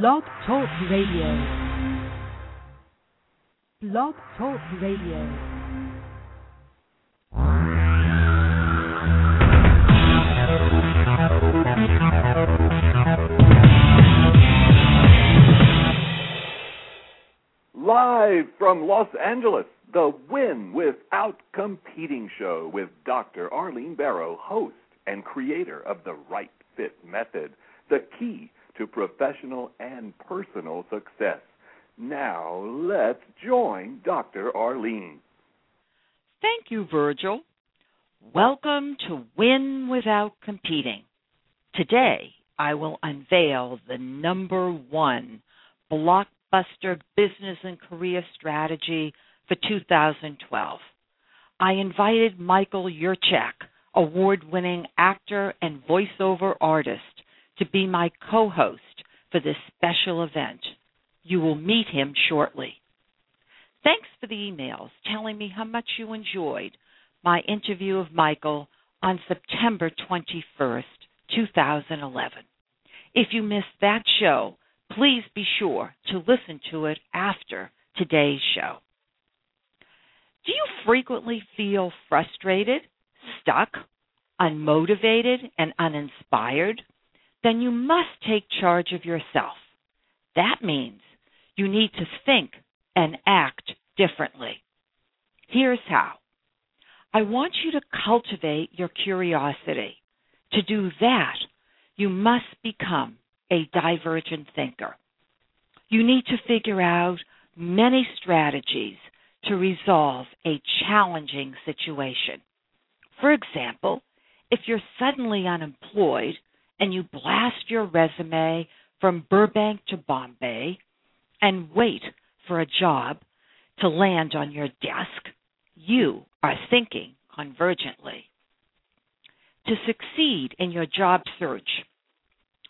Blog Talk Radio. Blog Talk Radio. Live from Los Angeles, the Win Without Competing show with Dr. Arlene Barro, host and creator of the Right Fit Method, the key to professional and personal success. Now, let's join Dr. Arlene. Thank you, Virgil. Welcome to Win Without Competing. Today, I will unveil the number one blockbuster business and career strategy for 2012. I invited Michael Yurchak, award winning actor and voiceover artist, to be my co host for this special event. You will meet him shortly. Thanks for the emails telling me how much you enjoyed my interview of Michael on September 21st, 2011. If you missed that show, please be sure to listen to it after today's show. Do you frequently feel frustrated, stuck, unmotivated, and uninspired? Then you must take charge of yourself. That means you need to think and act differently. Here's how I want you to cultivate your curiosity. To do that, you must become a divergent thinker. You need to figure out many strategies to resolve a challenging situation. For example, if you're suddenly unemployed and you blast your resume from Burbank to Bombay and wait for a job to land on your desk, you are thinking convergently. To succeed in your job search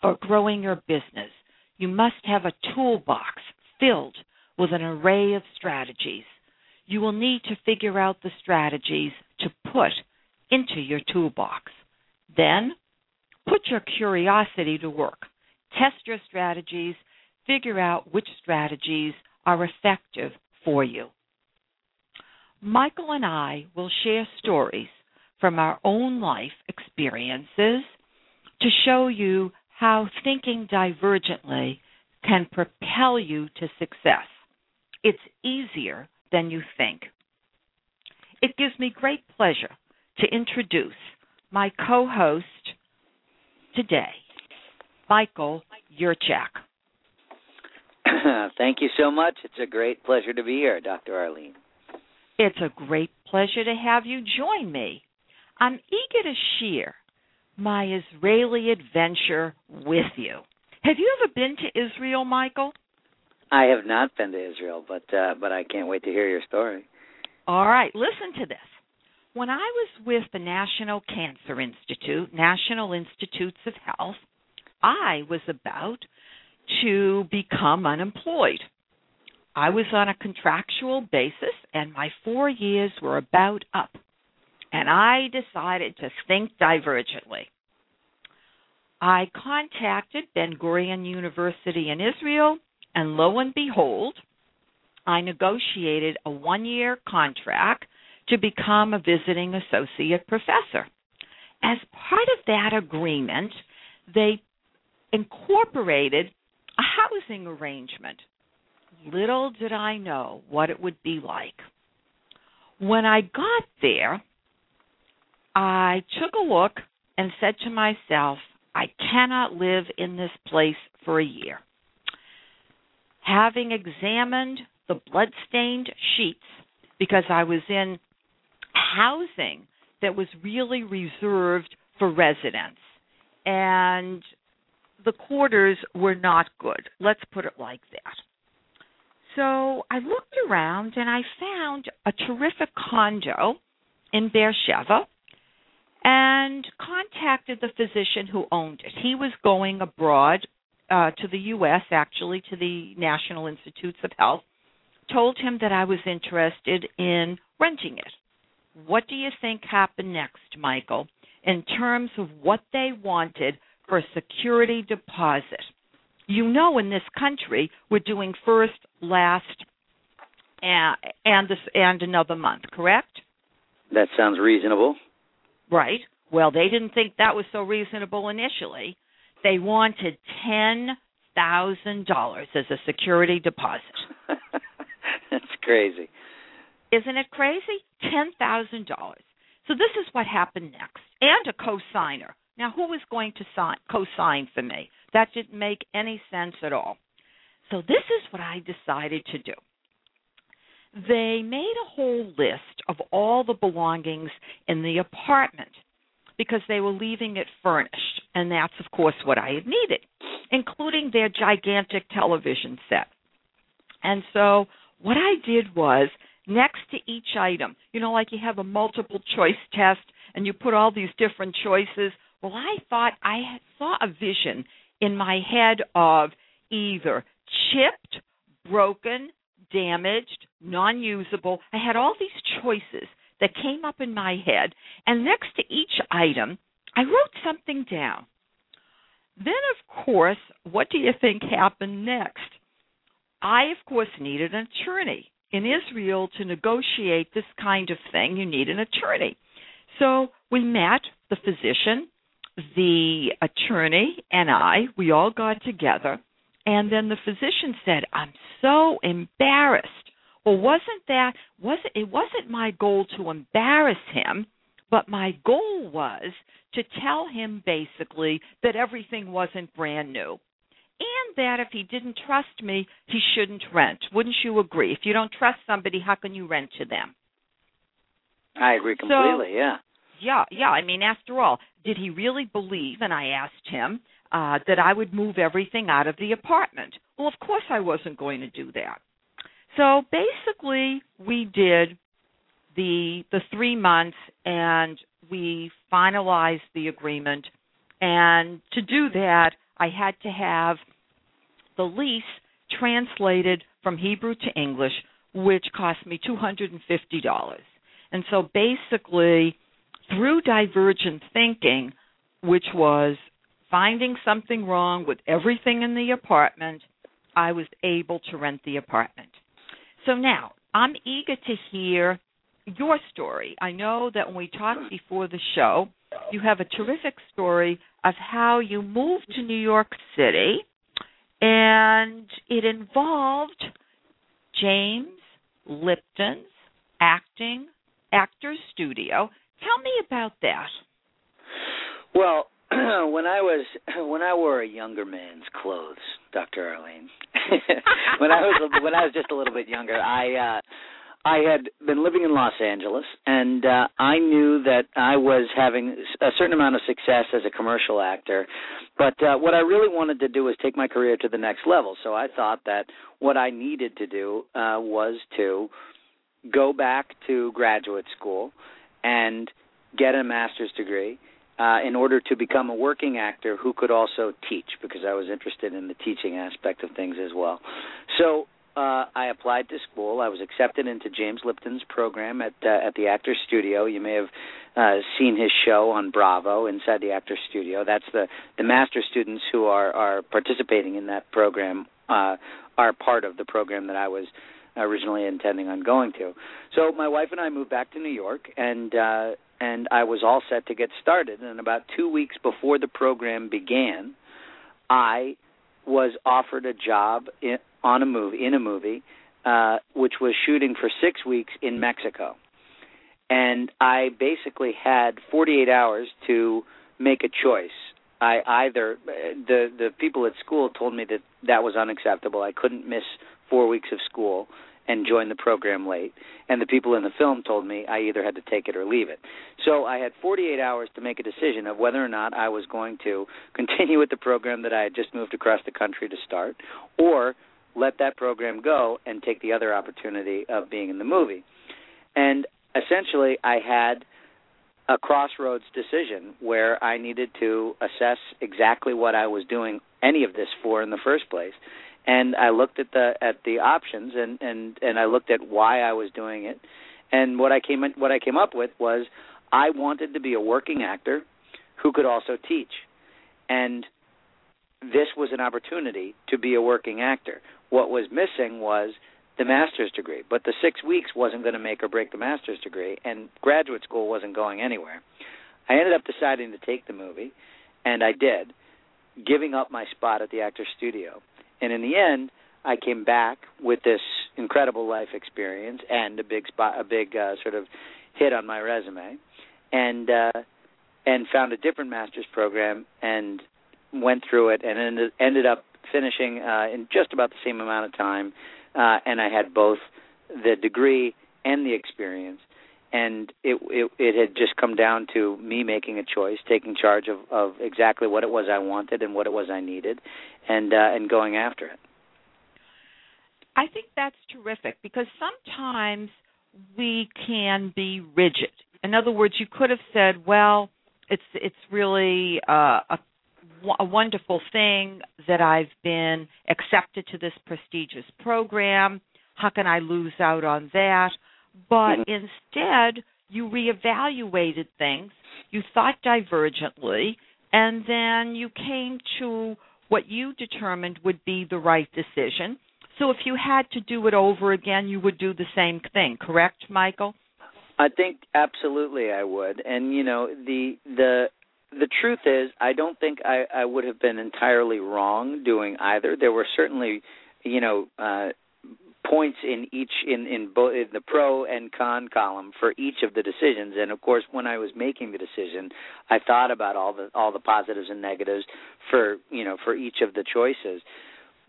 or growing your business, you must have a toolbox filled with an array of strategies. You will need to figure out the strategies to put into your toolbox. Then, put your curiosity to work. Test your strategies, figure out which strategies are effective for you. Michael and I will share stories from our own life experiences to show you how thinking divergently can propel you to success. It's easier than you think. It gives me great pleasure to introduce my co host today, Michael Yurchak. Thank you so much. It's a great pleasure to be here, Dr. Arlene. It's a great pleasure to have you join me. I'm eager to share my Israeli adventure with you. Have you ever been to Israel, Michael? I have not been to Israel, but uh, but I can't wait to hear your story. All right, listen to this. When I was with the National Cancer Institute, National Institutes of Health, I was about to become unemployed. I was on a contractual basis, and my four years were about up. And I decided to think divergently. I contacted Ben Gurion University in Israel, and lo and behold, I negotiated a one year contract to become a visiting associate professor. As part of that agreement, they incorporated a housing arrangement. Little did I know what it would be like. When I got there, I took a look and said to myself, I cannot live in this place for a year. Having examined the blood-stained sheets because I was in housing that was really reserved for residents and the quarters were not good. Let's put it like that. So I looked around and I found a terrific condo in Beersheba and contacted the physician who owned it. He was going abroad uh, to the U.S., actually, to the National Institutes of Health. Told him that I was interested in renting it. What do you think happened next, Michael, in terms of what they wanted for a security deposit? you know, in this country, we're doing first, last, and and this and another month, correct? That sounds reasonable. Right. Well, they didn't think that was so reasonable initially. They wanted ten thousand dollars as a security deposit. That's crazy. Isn't it crazy? Ten thousand dollars. So this is what happened next, and a co-signer. Now, who was going to sign, co-sign for me? That didn't make any sense at all. So this is what I decided to do. They made a whole list of all the belongings in the apartment because they were leaving it furnished, and that's of course what I had needed, including their gigantic television set. And so what I did was next to each item, you know, like you have a multiple choice test and you put all these different choices. Well, I thought I saw a vision in my head of either chipped, broken, damaged, non usable. I had all these choices that came up in my head, and next to each item, I wrote something down. Then, of course, what do you think happened next? I, of course, needed an attorney. In Israel, to negotiate this kind of thing, you need an attorney. So we met, the physician, the attorney, and I. We all got together. And then the physician said, I'm so embarrassed. Well, wasn't that wasn't it wasn't my goal to embarrass him, but my goal was to tell him basically that everything wasn't brand new. And that if he didn't trust me, he shouldn't rent. Wouldn't you agree? If you don't trust somebody, how can you rent to them? I agree completely, so, yeah. Yeah, yeah. I mean, after all, did he really believe, and I asked him, uh, that I would move everything out of the apartment? Well, of course I wasn't going to do that. So basically, we did the the three months, and we finalized the agreement. And to do that, I had to have the lease translated from Hebrew to English, which cost me two hundred and fifty dollars. And so basically, through divergent thinking, which was finding something wrong with everything in the apartment, I was able to rent the apartment. So now, I'm eager to hear your story. I know that when we talked before the show, you have a terrific story of how you moved to New York City and it involved James Lipton's acting actors studio. Tell me about that. Well, when I was when I wore a younger man's clothes, Dr. Arlene. when I was when I was just a little bit younger, I uh I had been living in Los Angeles, and uh, I knew that I was having a certain amount of success as a commercial actor. But uh, what I really wanted to do was take my career to the next level. So I thought that what I needed to do uh, was to go back to graduate school and get a master's degree uh, in order to become a working actor who could also teach, because I was interested in the teaching aspect of things as well. So uh, I applied to school. I was accepted into James Lipton's program at uh, at the Actors Studio. You may have uh, seen his show on Bravo inside the Actors Studio. That's the the master students who are are participating in that program uh, are part of the program that I was originally intending on going to. So my wife and I moved back to New York, and uh, and I was all set to get started. And about two weeks before the program began, I was offered a job in, on a movie in a movie, uh, which was shooting for six weeks in Mexico, and I basically had 48 hours to make a choice. I either the the people at school told me that that was unacceptable. I couldn't miss four weeks of school and join the program late. And the people in the film told me I either had to take it or leave it. So I had 48 hours to make a decision of whether or not I was going to continue with the program that I had just moved across the country to start, or let that program go and take the other opportunity of being in the movie. And essentially, I had a crossroads decision where I needed to assess exactly what I was doing any of this for in the first place. And I looked at the at the options and and and I looked at why I was doing it. And what I came what I came up with was I wanted to be a working actor who could also teach. And this was an opportunity to be a working actor. What was missing was the master's degree, but the six weeks wasn't going to make or break the master's degree, and graduate school wasn't going anywhere. I ended up deciding to take the movie, and I did, giving up my spot at the Actors Studio. And in the end, I came back with this incredible life experience and a big spot, a big uh, sort of hit on my resume, and uh, and found a different master's program and went through it and ended, ended up finishing uh, in just about the same amount of time. Uh, and I had both the degree and the experience and it, it it had just come down to me making a choice, taking charge of of exactly what it was I wanted and what it was I needed, and uh, and going after it. I think that's terrific because sometimes we can be rigid. In other words, you could have said, "Well, it's it's really uh, a a wonderful thing that I've been accepted to this prestigious program. How can I lose out on that?" but mm-hmm. instead you reevaluated things, you thought divergently, and then you came to what you determined would be the right decision. So if you had to do it over again, you would do the same thing, correct, Michael? I think absolutely I would. And you know, the the the truth is I don't think I I would have been entirely wrong doing either. There were certainly, you know, uh points in each in in both in the pro and con column for each of the decisions. And of course when I was making the decision I thought about all the all the positives and negatives for you know for each of the choices.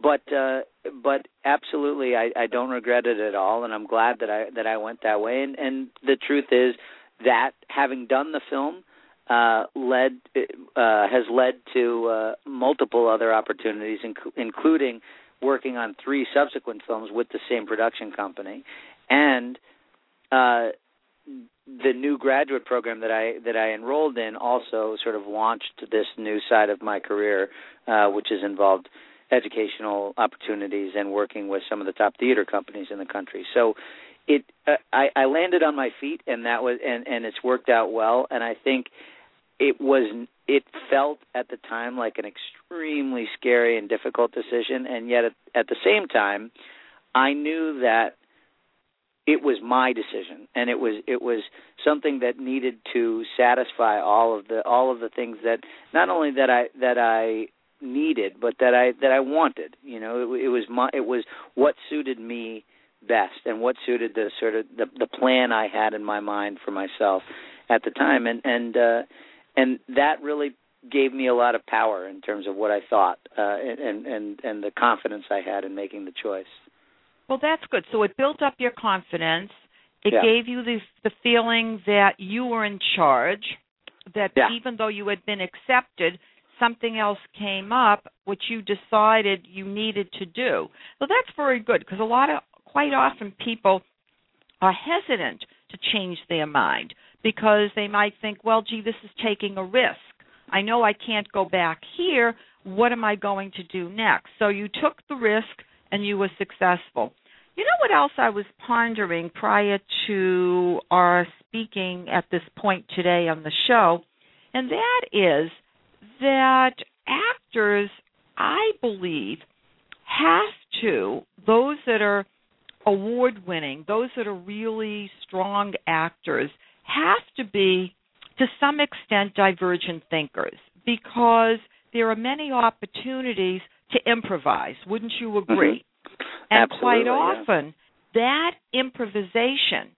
But uh but absolutely I I don't regret it at all. And I'm glad that I that I went that way. And and the truth is that having done the film uh led uh has led to uh multiple other opportunities inc- including working on three subsequent films with the same production company, and uh, the new graduate program that I that I enrolled in also sort of launched this new side of my career, uh, which has involved educational opportunities and working with some of the top theater companies in the country. So it I, I landed on my feet and that was and and it's worked out well and I think it was it felt at the time like an extremely scary and difficult decision and yet at, at the same time i knew that it was my decision and it was it was something that needed to satisfy all of the all of the things that not only that i that i needed but that i that i wanted you know? It, it was my it was what suited me best and what suited the sort of the the plan i had in my mind for myself at the time and and uh and that really gave me a lot of power in terms of what I thought uh, and and and the confidence I had in making the choice. Well, that's good. So it built up your confidence. It yeah. gave you the the feeling that you were in charge. That yeah. even though you had been accepted, something else came up which you decided you needed to do. So that's very good because a lot of quite often people are hesitant to change their mind because they might think, well, gee, this is taking a risk. I know I can't go back here. What am I going to do next? So you took the risk and you were successful. You know what else I was pondering prior to our speaking at this point today on the show? And that is that actors, I believe, have to, those that are award winning, those that are really strong actors, have to be, to some extent, divergent thinkers because there are many opportunities to improvise. Wouldn't you agree? Mm-hmm. And Absolutely, quite often, yeah. that improvisation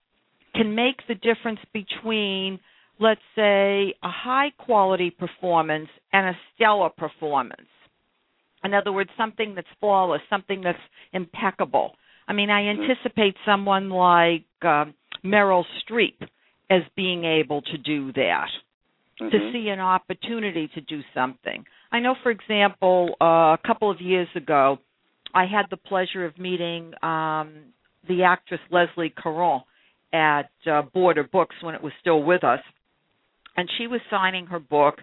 can make the difference between, let's say, a high quality performance and a stellar performance. In other words, something that's flawless, something that's impeccable. I mean, I Mm-hmm. anticipate someone like uh, Meryl Streep as being able to do that, mm-hmm. to see an opportunity to do something. I know, for example, uh, a couple of years ago, I had the pleasure of meeting um, the actress Leslie Caron at uh, Border Books when it was still with us, and she was signing her book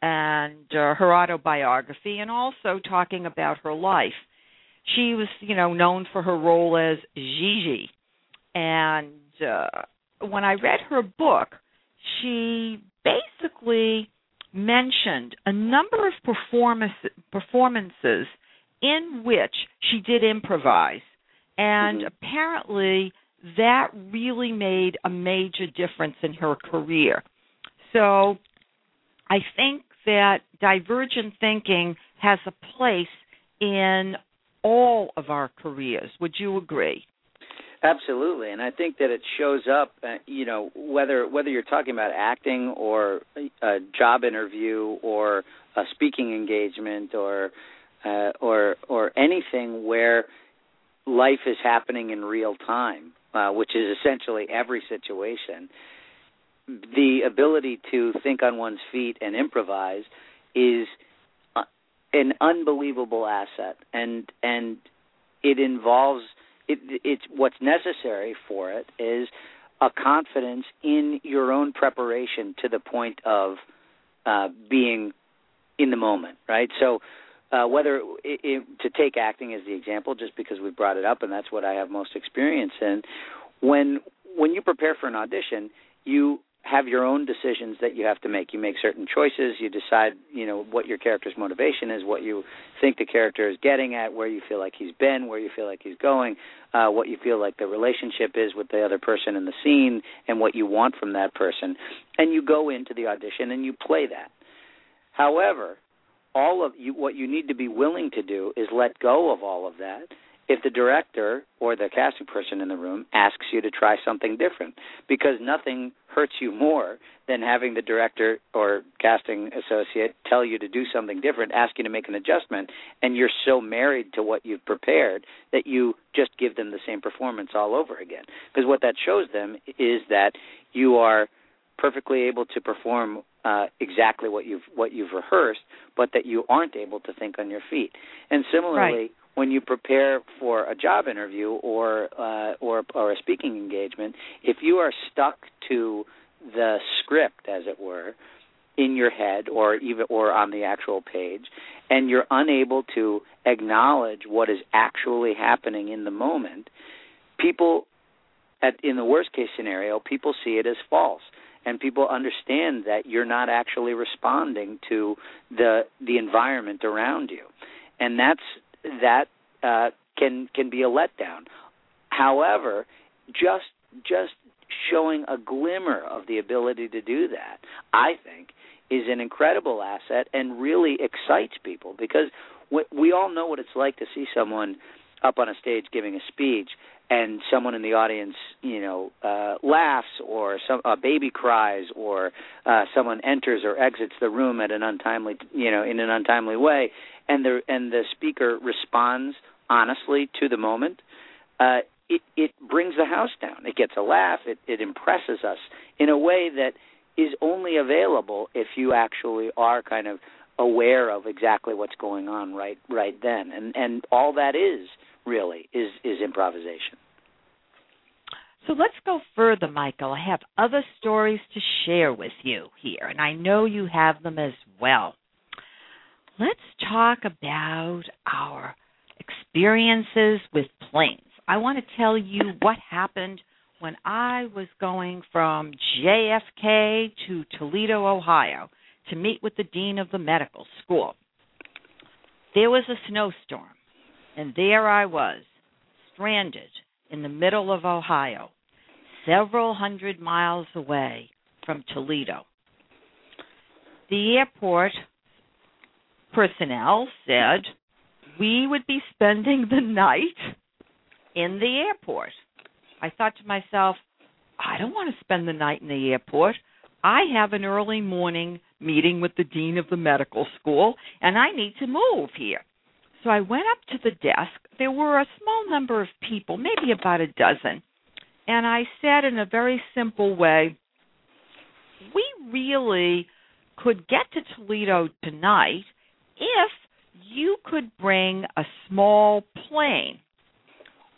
and uh, her autobiography, and also talking about her life. She was, you know, known for her role as Gigi, and uh, when I read her book, she basically mentioned a number of performance, performances in which she did improvise. And Mhm. apparently, that really made a major difference in her career. So I think that divergent thinking has a place in all of our careers. Would you agree? Absolutely, and I think that it shows up. Uh, you know, whether whether you're talking about acting or a job interview or a speaking engagement or uh, or or anything where life is happening in real time, uh, which is essentially every situation. The ability to think on one's feet and improvise is uh, an unbelievable asset, and and it involves it, it's what's necessary for it is a confidence in your own preparation to the point of uh, being in the moment, right? So, uh, whether it, it, to take acting as the example, just because we brought it up, and that's what I have most experience in, when when you prepare for an audition, you have your own decisions that you have to make. You make certain choices. You decide, you know, what your character's motivation is, what you think the character is getting at, where you feel like he's been, where you feel like he's going, uh, what you feel like the relationship is with the other person in the scene, and what you want from that person. And you go into the audition and you play that. However, all of you, what you need to be willing to do is let go of all of that if the director or the casting person in the room asks you to try something different because nothing hurts you more than having the director or casting associate tell you to do something different ask you to make an adjustment and you're so married to what you've prepared that you just give them the same performance all over again because what that shows them is that you are perfectly able to perform uh, exactly what you've what you've rehearsed, but that you aren't able to think on your feet. And similarly, Right. When you prepare for a job interview or uh, or or a speaking engagement, if you are stuck to the script, as it were, in your head or even or on the actual page, and you're unable to acknowledge what is actually happening in the moment, people at in the worst case scenario, people see it as false and people understand that you're not actually responding to the the environment around you. And that's that uh, can can be a letdown. However, just just showing a glimmer of the ability to do that, I think, is an incredible asset and really excites people because we, we all know what it's like to see someone up on a stage giving a speech and someone in the audience, you know, uh, laughs or some a baby cries or uh, someone enters or exits the room at an untimely, you know, in an untimely way, and the and the speaker responds honestly to the moment. Uh, it it brings the house down. It gets a laugh. It it impresses us in a way that is only available if you actually are kind of aware of exactly what's going on right right then and and all that is really is is improvisation So let's go further, Michael. I have other stories to share with you here, and I know you have them as well. Let's talk about our experiences with planes. I want to tell you what happened when I was going from JFK to Toledo, Ohio, to meet with the dean of the medical school. There was a snowstorm, and there I was, stranded in the middle of Ohio, several hundred miles away from Toledo. The airport personnel said we would be spending the night in the airport. I thought to myself, I don't want to spend the night in the airport. I have an early morning meeting with the dean of the medical school, and I need to move here. So I went up to the desk. There were a small number of people, maybe about a dozen, and I said in a very simple way, We really could get to Toledo tonight if you could bring a small plane.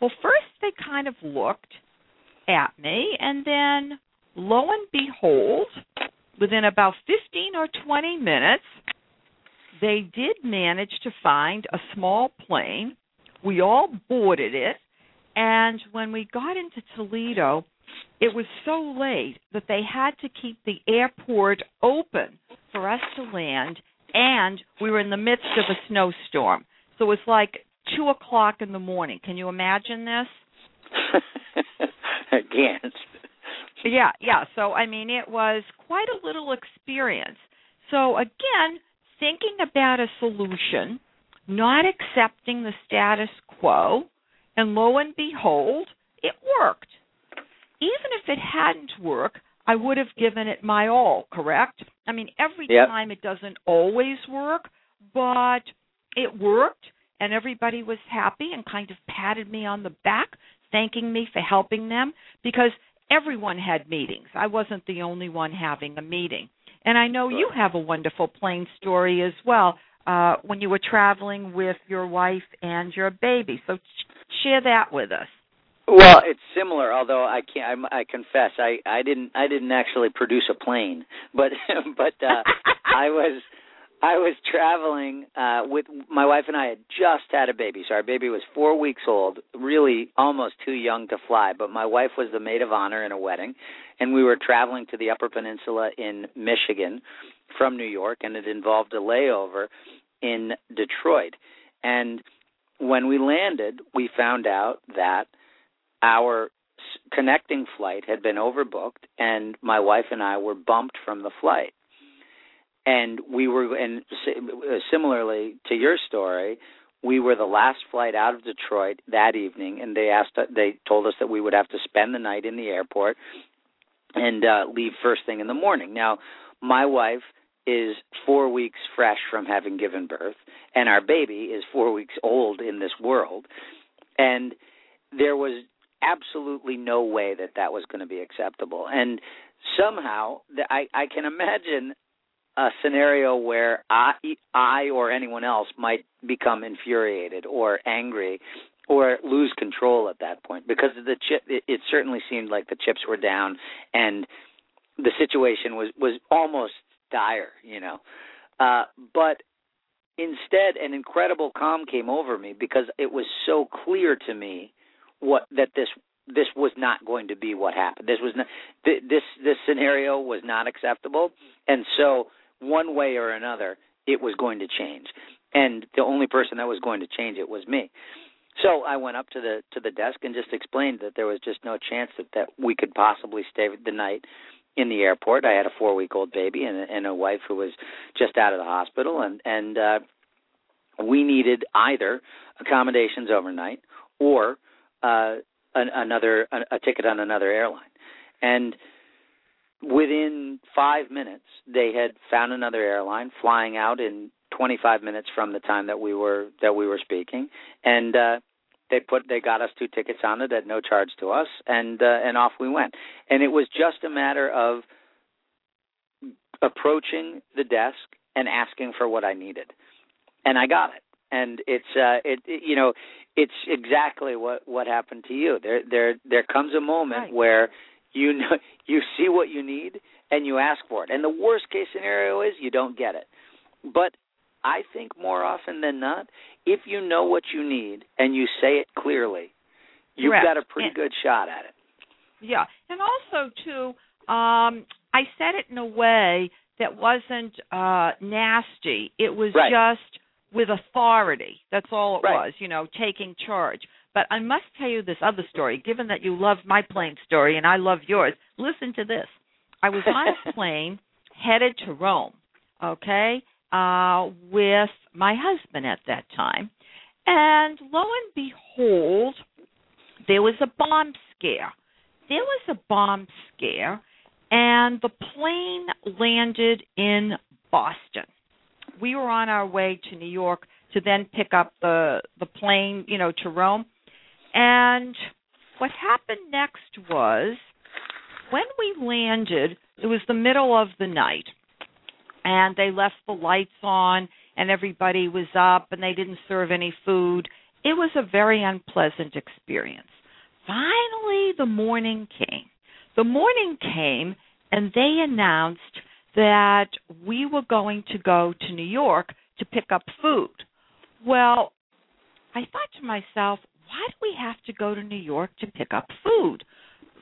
Well, first they kind of looked at me, and then lo and behold, within about 15 or 20 minutes, they did manage to find a small plane. We all boarded it, and when we got into Toledo, it was so late that they had to keep the airport open for us to land, and we were in the midst of a snowstorm. So it was like two o'clock in the morning. Can you imagine this? I can't. Yeah, yeah. So I mean, it was quite a little experience. So again, thinking about a solution, not accepting the status quo, and lo and behold, it worked. Even if it hadn't worked, I would have given it my all, correct? I mean, every Yep. time it doesn't always work, but it worked and everybody was happy and kind of patted me on the back, thanking me for helping them because everyone had meetings. I wasn't the only one having a meeting. And I know you have a wonderful plane story as well uh, when you were traveling with your wife and your baby. So sh- share that with us. Well, it's similar, although I can't. I, I confess, I I didn't I didn't actually produce a plane, but but uh, I was I was traveling uh with my wife and I had just had a baby. So our baby was 4 weeks old, really almost too young to fly, but my wife was the maid of honor in a wedding and we were traveling to the Upper Peninsula in Michigan from New York and it involved a layover in Detroit. And when we landed, we found out that our connecting flight had been overbooked and my wife and I were bumped from the flight and we were and si- similarly to your story we were the last flight out of Detroit that evening and they asked they told us that we would have to spend the night in the airport and uh leave first thing in the morning. Now my wife is 4 weeks fresh from having given birth and our baby is 4 weeks old in this world. And there was absolutely no way that that was going to be acceptable. And somehow I I can imagine a scenario where I, I or anyone else might become infuriated or angry or lose control at that point because the chip it, it certainly seemed like the chips were down and the situation was was almost dire you know. Uh but instead an incredible calm came over me because it was so clear to me what that this this was not going to be what happened. This was not th- this this scenario was not acceptable. And so one way or another it was going to change. And the only person that was going to change it was me. So i went up to the to the desk and just explained that there was just no chance that that we could possibly stay the night in the airport. I had a four week old baby and and a wife who was just out of the hospital. And and uh we needed either accommodations overnight or uh an, another a, a ticket on another airline. And within five minutes they had found another airline flying out in 25 minutes from the time that we were that we were speaking. And uh they put they got us two tickets on it at no charge to us and uh, and off we went. And it was just a matter of approaching the desk and asking for what I needed. And I got it. And it's uh it, it you know it's exactly what what happened to you. There there there comes a moment Right. where you know you see what you need and you ask for it and the worst case scenario is you don't get it but i think more often than not if you know what you need and you say it clearly you've Correct. got a pretty And- good shot at it Yeah, and also too, um, I said it in a way that wasn't uh nasty. It was Right. just with authority. That's all it Right. was, you know, taking charge. But I must tell you this other story, given that you love my plane story and I love yours. Listen to this. I was on a plane headed to Rome, okay, uh, with my husband at that time. And lo and behold, there was a bomb scare. There was a bomb scare, and the plane landed in Boston. We were on our way to New York to then pick up the the plane, you know, to Rome. And what happened next was when we landed, it was the middle of the night. And they left the lights on and everybody was up and they didn't serve any food. It was a very unpleasant experience. Finally, the morning came. The morning came, and they announced that we were going to go to New York to pick up food. Well, I thought to myself, why do we have to go to New York to pick up food?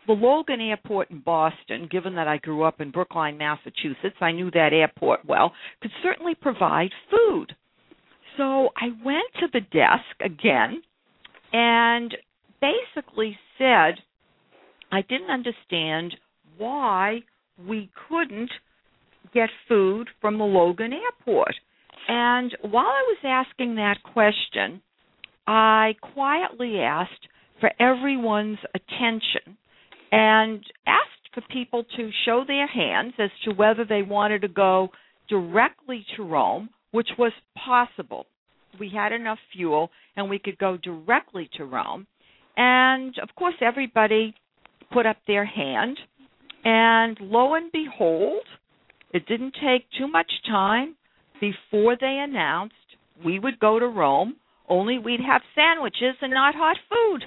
the Logan Airport in Boston, given that I grew up in Brookline, Massachusetts, I knew that airport well, could certainly provide food. So I went to the desk again and basically said I didn't understand why we couldn't get food from the Logan airport. And while I was asking that question, I quietly asked for everyone's attention and asked for people to show their hands as to whether they wanted to go directly to Rome, which was possible. We had enough fuel and we could go directly to Rome. And of course, everybody put up their hand. And lo and behold, it didn't take too much time before they announced we would go to Rome, only we'd have sandwiches and not hot food.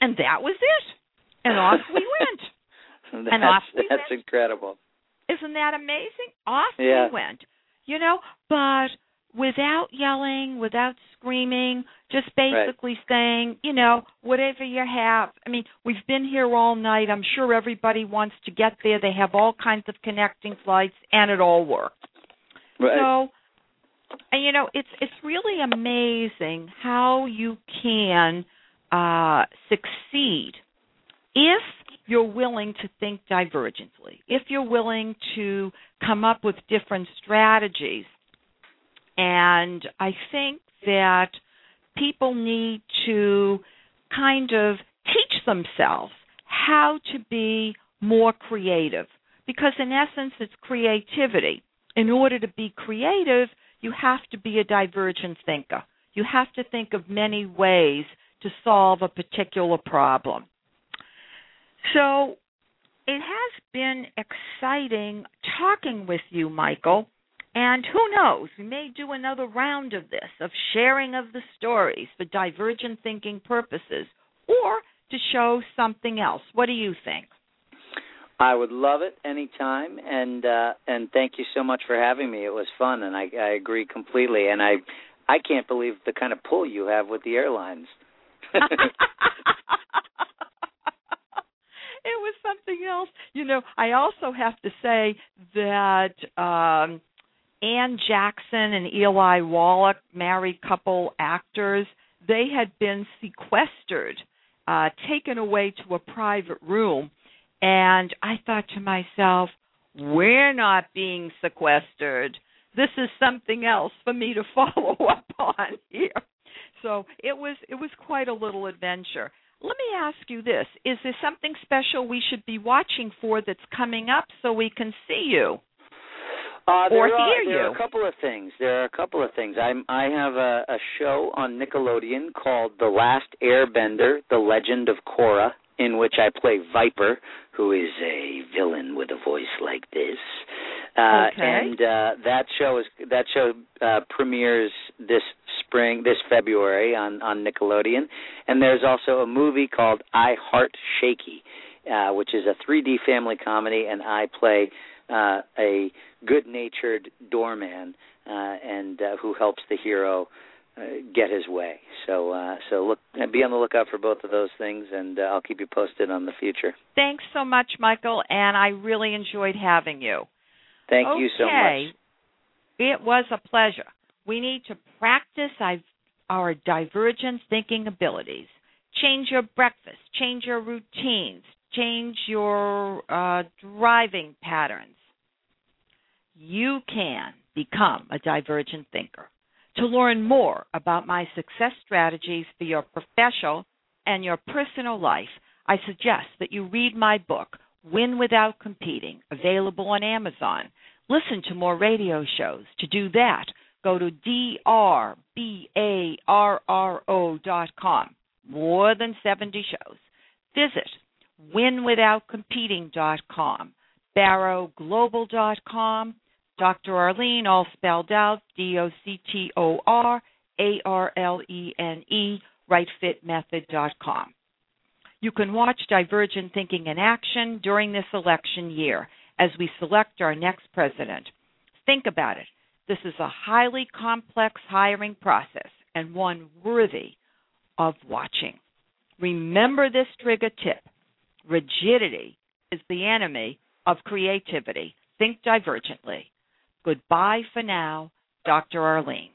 And that was it. And off we went. and off we that's went. incredible. Isn't that amazing? Off Yeah. we went. You know, but without yelling, without screaming, just basically saying, you know, whatever you have. I mean, we've been here all night. I'm sure everybody wants to get there. They have all kinds of connecting flights and it all worked. Right. So, and you know, it's it's really amazing how you can uh, succeed if you're willing to think divergently, if you're willing to come up with different strategies. And I think that people need to kind of teach themselves how to be more creative because in essence it's creativity in order to be creative you have to be a divergent thinker you have to think of many ways to solve a particular problem so it has been exciting talking with you michael and who knows, we may do another round of this, of sharing of the stories for divergent thinking purposes, or to show something else. What do you think? I would love it anytime, and uh, and thank you so much for having me. It was fun, and I, I agree completely. And I I can't believe the kind of pull you have with the airlines. it was something else. You know, I also have to say that um Anne Jackson and Eli Wallach, married couple actors, they had been sequestered, uh, taken away to a private room. And I thought to myself, we're not being sequestered. This is something else for me to follow up on here. So it was it was quite a little adventure. Let me ask you this: Is there something special we should be watching for that's coming up so we can see you? Uh, there Or are, hear there are a couple of things. There are a couple of things. I'm I have a, a show on Nickelodeon called The Last Airbender: The Legend of Korra, in which I play Viper, who is a villain with a voice like this. Uh, Okay. And uh, that show is that show uh, premieres this spring, this February on on Nickelodeon. And there's also a movie called I Heart Shaky, uh, which is a 3D family comedy, and I play uh, a good-natured doorman uh, and uh, who helps the hero uh, get his way. So, uh, so look, be on the lookout for both of those things, and uh, I'll keep you posted on the future. Thanks so much, Michael, and I really enjoyed having you. Thank okay. you so much. It was a pleasure. We need to practice our- our divergent thinking abilities. Change your breakfast, change your routines, change your uh, driving patterns. You can become a divergent thinker. To learn more about my success strategies for your professional and your personal life, I suggest that you read my book, Win Without Competing, available on Amazon. Listen to more radio shows. To do that, go to drbarro dot com. More than 70 shows. Visit winwithoutcompeting.com, barroglobal.com, Dr. Arlene, all spelled out, D O C T O R A R L E N E, rightfitmethod.com. You can watch Divergent Thinking in action during this election year as we select our next president. Think about it. This is a highly complex hiring process and one worthy of watching. Remember this trigger tip. Rigidity is the enemy of creativity. Think divergently. Goodbye for now, Dr. Arlene.